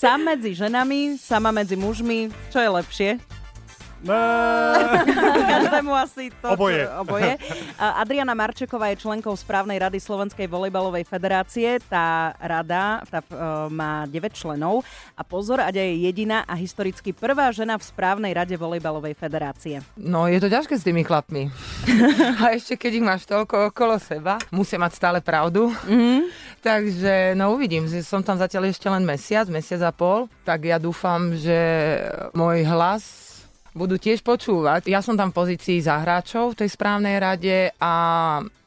Sám medzi ženami, sama medzi mužmi, čo je lepšie? No, Každému asi to. Oboje. oboje. Adriana Marčeková je členkou správnej rady Slovenskej volejbalovej federácie. Tá rada tá, uh, má 9 členov. A pozor, Aďa je jediná a historicky prvá žena v správnej rade volejbalovej federácie. No, je to ťažké s tými chlapmi. A ešte keď ich máš toľko okolo seba, musia mať stále pravdu. Mm. Takže, no uvidím, že som tam zatiaľ ešte len mesiac, mesiac a pol, tak ja dúfam, že môj hlas budú tiež počúvať. Ja som tam v pozícii za hráčov v tej správnej rade a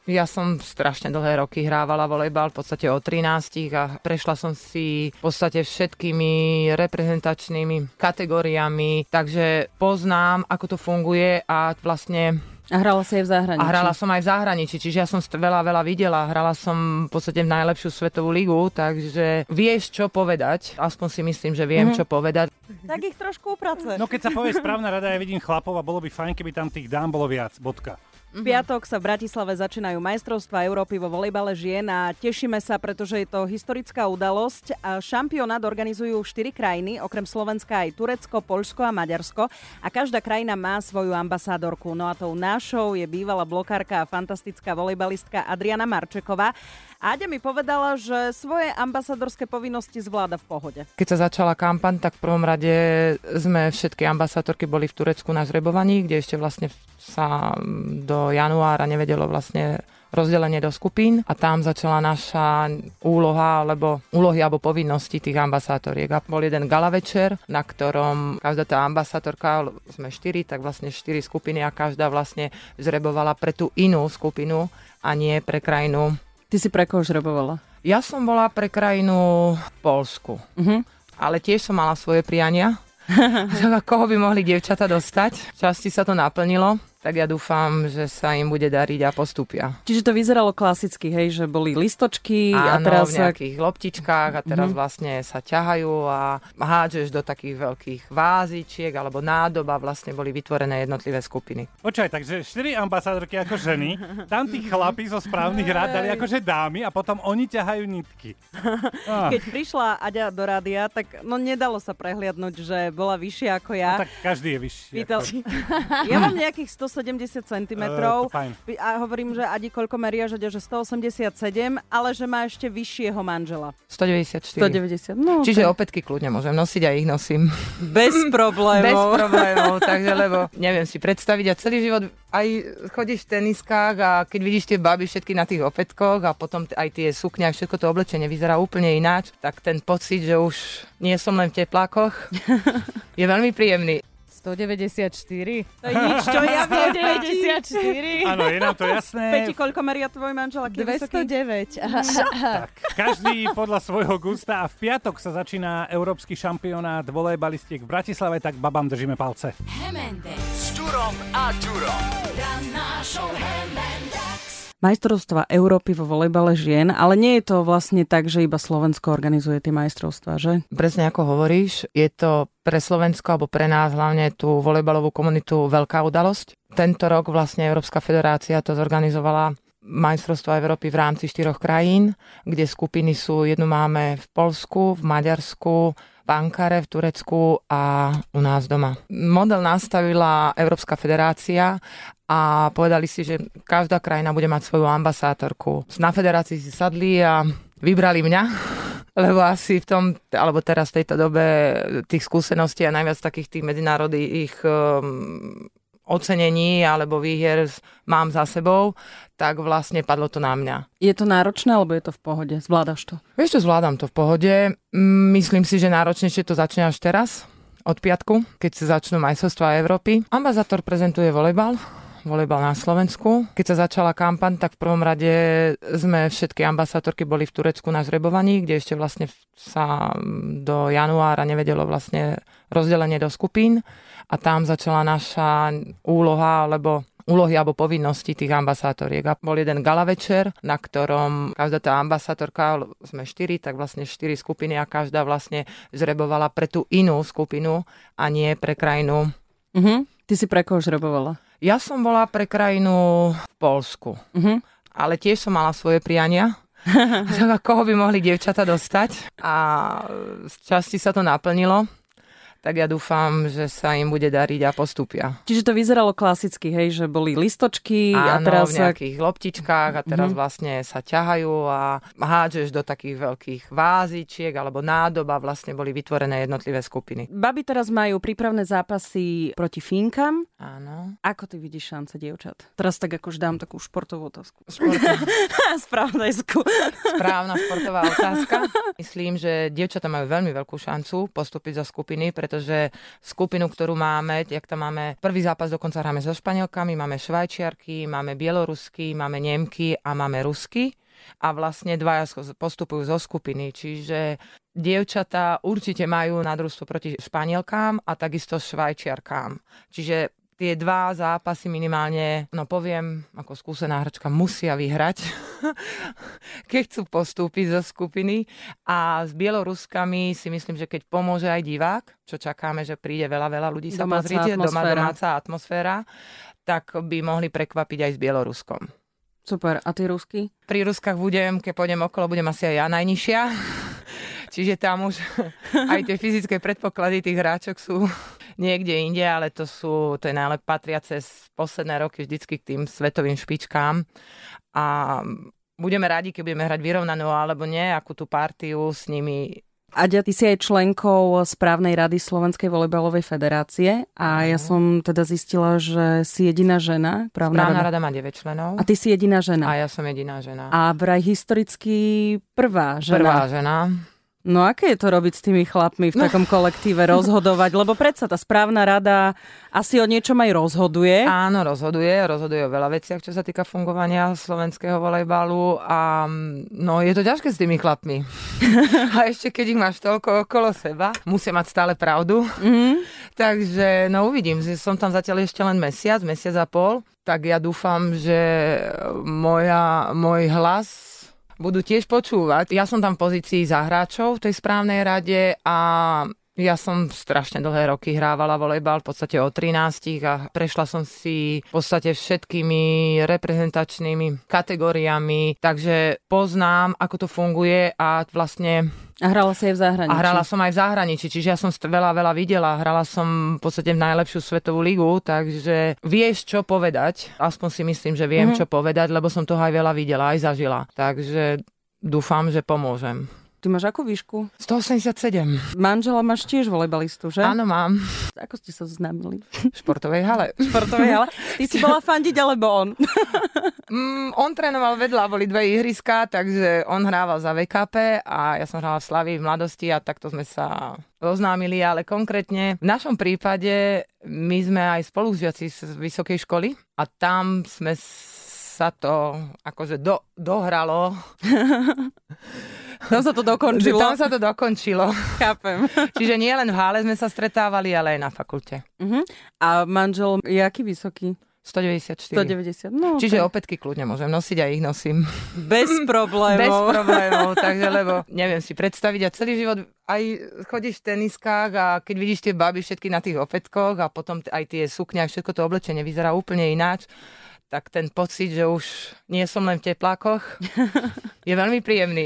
ja som strašne dlhé roky hrávala volejbal, v podstate od 13 a prešla som si v podstate všetkými reprezentačnými kategóriami, takže poznám, ako to funguje a vlastne A hrala sa aj v zahraničí. a hrala som aj v zahraničí, čiže ja som veľa, veľa videla. Hrala som v podstate v najlepšiu svetovú ligu, takže vieš, čo povedať. Aspoň si myslím, že viem, Mhm. čo povedať. Tak ich trošku uprace. no keď sa povie správna rada, ja vidím chlapov a bolo by fajn, keby tam tých dám bolo viac. Bodka. V piatok sa v Bratislave začínajú majstrovstvá Európy vo volejbale žien a tešíme sa, pretože je to historická udalosť. Šampionát organizujú štyri krajiny, okrem Slovenska aj Turecko, Poľsko a Maďarsko. A každá krajina má svoju ambasádorku. No a tou našou je bývalá blokárka a fantastická volejbalistka Adriana Marčeková. Aďa mi povedala, že svoje ambasadorské povinnosti zvláda v pohode. Keď sa začala kampaň, tak v prvom rade sme všetky ambasátorky boli v Turecku na zrebovaní, kde ešte vlastne sa do januára nevedelo vlastne rozdelenie do skupín a tam začala naša úloha, alebo úlohy alebo povinnosti tých ambasátoriek. A bol jeden gala večer, na ktorom každá tá ambasátorka, sme štyri, tak vlastne štyri skupiny a každá vlastne zrebovala pre tú inú skupinu a nie pre krajinu. Ty si pre koho žrebovala? Ja som bola pre krajinu v Polsku, Mhm. ale tiež som mala svoje priania. Koho by mohli dievčata dostať? Časti sa to naplnilo, tak ja dúfam, že sa im bude dariť a postupia. Čiže to vyzeralo klasicky, hej, že boli listočky a Áno, teraz v nejakých loptičkách a teraz Mhm. vlastne sa ťahajú a hádžeš do takých veľkých vázičiek alebo nádob a vlastne boli vytvorené jednotlivé skupiny. Počkaj, takže štyri ambasádorky ako ženy, tam tí chlapi zo správnych rád dali akože dámy a potom oni ťahajú nitky. Á, Keď prišla Aďa do rádia, tak no nedalo sa prehliadnúť, že bola vyššia ako ja. no tak každý je vyšší. Pýtal, ako- ja mám nejakých 170 cm to fajn. a hovorím, že Adi koľko meria, že, že 187, ale že má ešte vyššieho manžela. 194. 190. No, Čiže tak opätky kľudne môžem nosiť a ich nosím. bez problémov. Bez problémov, takže lebo neviem si predstaviť a celý život aj chodíš v teniskách a keď vidíš tie baby všetky na tých opätkoch a potom aj tie sukne a všetko to oblečenie vyzerá úplne ináč, tak ten pocit, že už nie som len v teplákoch, je veľmi príjemný. 194. To je nič, čo ja viem. 194. Áno, je nám to jasné. Peti, koľko meria tvoj manžel? Aký je vysoký? 209. Tak, každý podľa svojho gusta a v piatok sa začína Európsky šampionát volejbalistiek v Bratislave, tak babám držíme palce. S Turom a Turom. Majstrovstva Európy vo volejbale žien, ale nie je to vlastne tak, že iba Slovensko organizuje tie majstrovstvá, že? Presne ako hovoríš, je to pre Slovensko alebo pre nás hlavne tú volejbalovú komunitu veľká udalosť. Tento rok vlastne Európska federácia to zorganizovala majstrovstvo Európy v rámci štyroch krajín, kde skupiny sú, jednu máme v Polsku, v Maďarsku, v Ankare, v Turecku a u nás doma. Model nastavila Európska federácia a povedali si, že každá krajina bude mať svoju ambasátorku. Na federácii si sadli a vybrali mňa, lebo asi v tom, alebo teraz v tejto dobe tých skúseností a najviac takých tých medzinárodných um, ocenení alebo výhier mám za sebou, tak vlastne padlo to na mňa. Je to náročné, alebo je to v pohode? Zvládaš to? Vieš čo, zvládam to v pohode. Mm, Myslím si, že náročnejšie to začne až teraz, od piatku, keď sa začnú majstrovstvá Európy. Ambazátor prezentuje volejbal, volejbal na Slovensku. Keď sa začala kampaň, tak v prvom rade sme všetky ambasátorky boli v Turecku na zrebovaní, kde ešte vlastne sa do januára nevedelo vlastne rozdelenie do skupín a tam začala naša úloha, alebo úlohy alebo povinnosti tých ambasátoriek. A bol jeden gala večer, na ktorom každá tá ambasátorka, sme štyri, tak vlastne štyri skupiny a každá vlastne zrebovala pre tú inú skupinu a nie pre krajinu. Mhm. Ty si pre koho žrebovala? Ja som bola pre krajinu v Polsku, Mhm. ale tiež som mala svoje priania. tak koho by mohli dievčata dostať. A z časti sa to naplnilo tak ja dúfam, že sa im bude dariť a postupia. Čiže to vyzeralo klasicky, hej, že boli listočky Áno, a teraz v nejakých loptičkách a teraz mm-hmm. vlastne sa ťahajú a hádžeš do takých veľkých vázičiek alebo nádob a vlastne boli vytvorené jednotlivé skupiny. Baby teraz majú prípravné zápasy proti Fínkam. Áno. Ako ty vidíš šance dievčat? Teraz tak akož dám takú športovú otázku. Športová. Spravodajskú. Správna športová otázka. Myslím, že dievčatá majú veľmi veľkú šancu postúpiť zo skupiny, pretože skupinu, ktorú máme, jak tam máme prvý zápas dokonca hráme so Španielkami, máme Švajčiarky, máme Bielorusky, máme Nemky a máme Rusky a vlastne dvaja postupujú zo skupiny, čiže dievčatá určite majú nadružstvo proti Španielkám a takisto Švajčiarkám. Čiže tie dva zápasy minimálne, no poviem, ako skúsená hračka, musia vyhrať, keď chcú postúpiť zo skupiny. A s Bieloruskami si myslím, že keď pomôže aj divák, čo čakáme, že príde veľa, veľa ľudí sa Domáca pozrieť, doma domáca atmosféra, tak by mohli prekvapiť aj s Bieloruskom. Super. A ty rusky? Pri Ruskách budem, keď pôjdem okolo, budem asi aj ja najnižšia. Čiže tam už aj tie fyzické predpoklady tých hráčok sú niekde inde, ale to sú, to je najlep patriace z posledné roky vždycky k tým svetovým špičkám. A budeme radi, keď budeme hrať vyrovnanú alebo nie, akú tú partiu s nimi Aďa, ty si aj členkou správnej rady Slovenskej volejbalovej federácie a ja som teda zistila, že si jediná žena. Právna Správna rada. rada má 9 členov A ty si jediná žena. a ja som jediná žena. A vraj historicky prvá žena. Prvá žena. No aké je to robiť s tými chlapmi v takom kolektíve, rozhodovať? Lebo predsa tá správna rada asi o niečom aj rozhoduje. Áno, rozhoduje, rozhoduje o veľa veciach, čo sa týka fungovania slovenského volejbalu a mm, no je to ťažké s tými chlapmi. a ešte keď ich máš toľko okolo seba, musia mať stále pravdu. Mm. Takže no uvidím, že som tam zatiaľ ešte len mesiac, mesiac a pol, tak ja dúfam, že moja, môj hlas budú tiež počúvať. Ja som tam v pozícii za hráčov v tej správnej rade a ja som strašne dlhé roky hrávala volejbal, v podstate o 13 a prešla som si v podstate všetkými reprezentačnými kategóriami, takže poznám, ako to funguje a vlastne A hrala si aj v zahraničí. a hrala som aj v zahraničí, čiže ja som veľa, veľa videla. Hrala som v podstate v najlepšiu svetovú ligu, takže vieš, čo povedať. Aspoň si myslím, že viem, Mhm. čo povedať, lebo som toho aj veľa videla, aj zažila. Takže dúfam, že pomôžem. Ty máš akú výšku? 187. Manžela máš tiež volejbalistu, že? Áno, mám. Ako ste sa zoznámili? V športovej hale. V športovej hale. Ty si bola fandiť, alebo on? Mm, on trénoval vedľa, boli dve ihriska, takže on hrával za VKP a ja som hrala v Slavii v mladosti a takto sme sa oznámili, ale konkrétne v našom prípade my sme aj spolužiaci z vysokej školy a tam sme sa to akože do, dohralo. Tam sa to dokončilo. tam sa to dokončilo. Chápem. Čiže nie len v hále sme sa stretávali, ale aj na fakulte. Uh-huh. A manžel je aký vysoký? 194. 190. No, Čiže tak opätky kľudne môžem nosiť a ich nosím. bez problémov. Bez problémov, takže lebo neviem si predstaviť a celý život aj chodíš v teniskách a keď vidíš tie baby všetky na tých opätkoch a potom aj tie sukňa, všetko to oblečenie vyzerá úplne ináč, tak ten pocit, že už nie som len v teplákoch, je veľmi príjemný.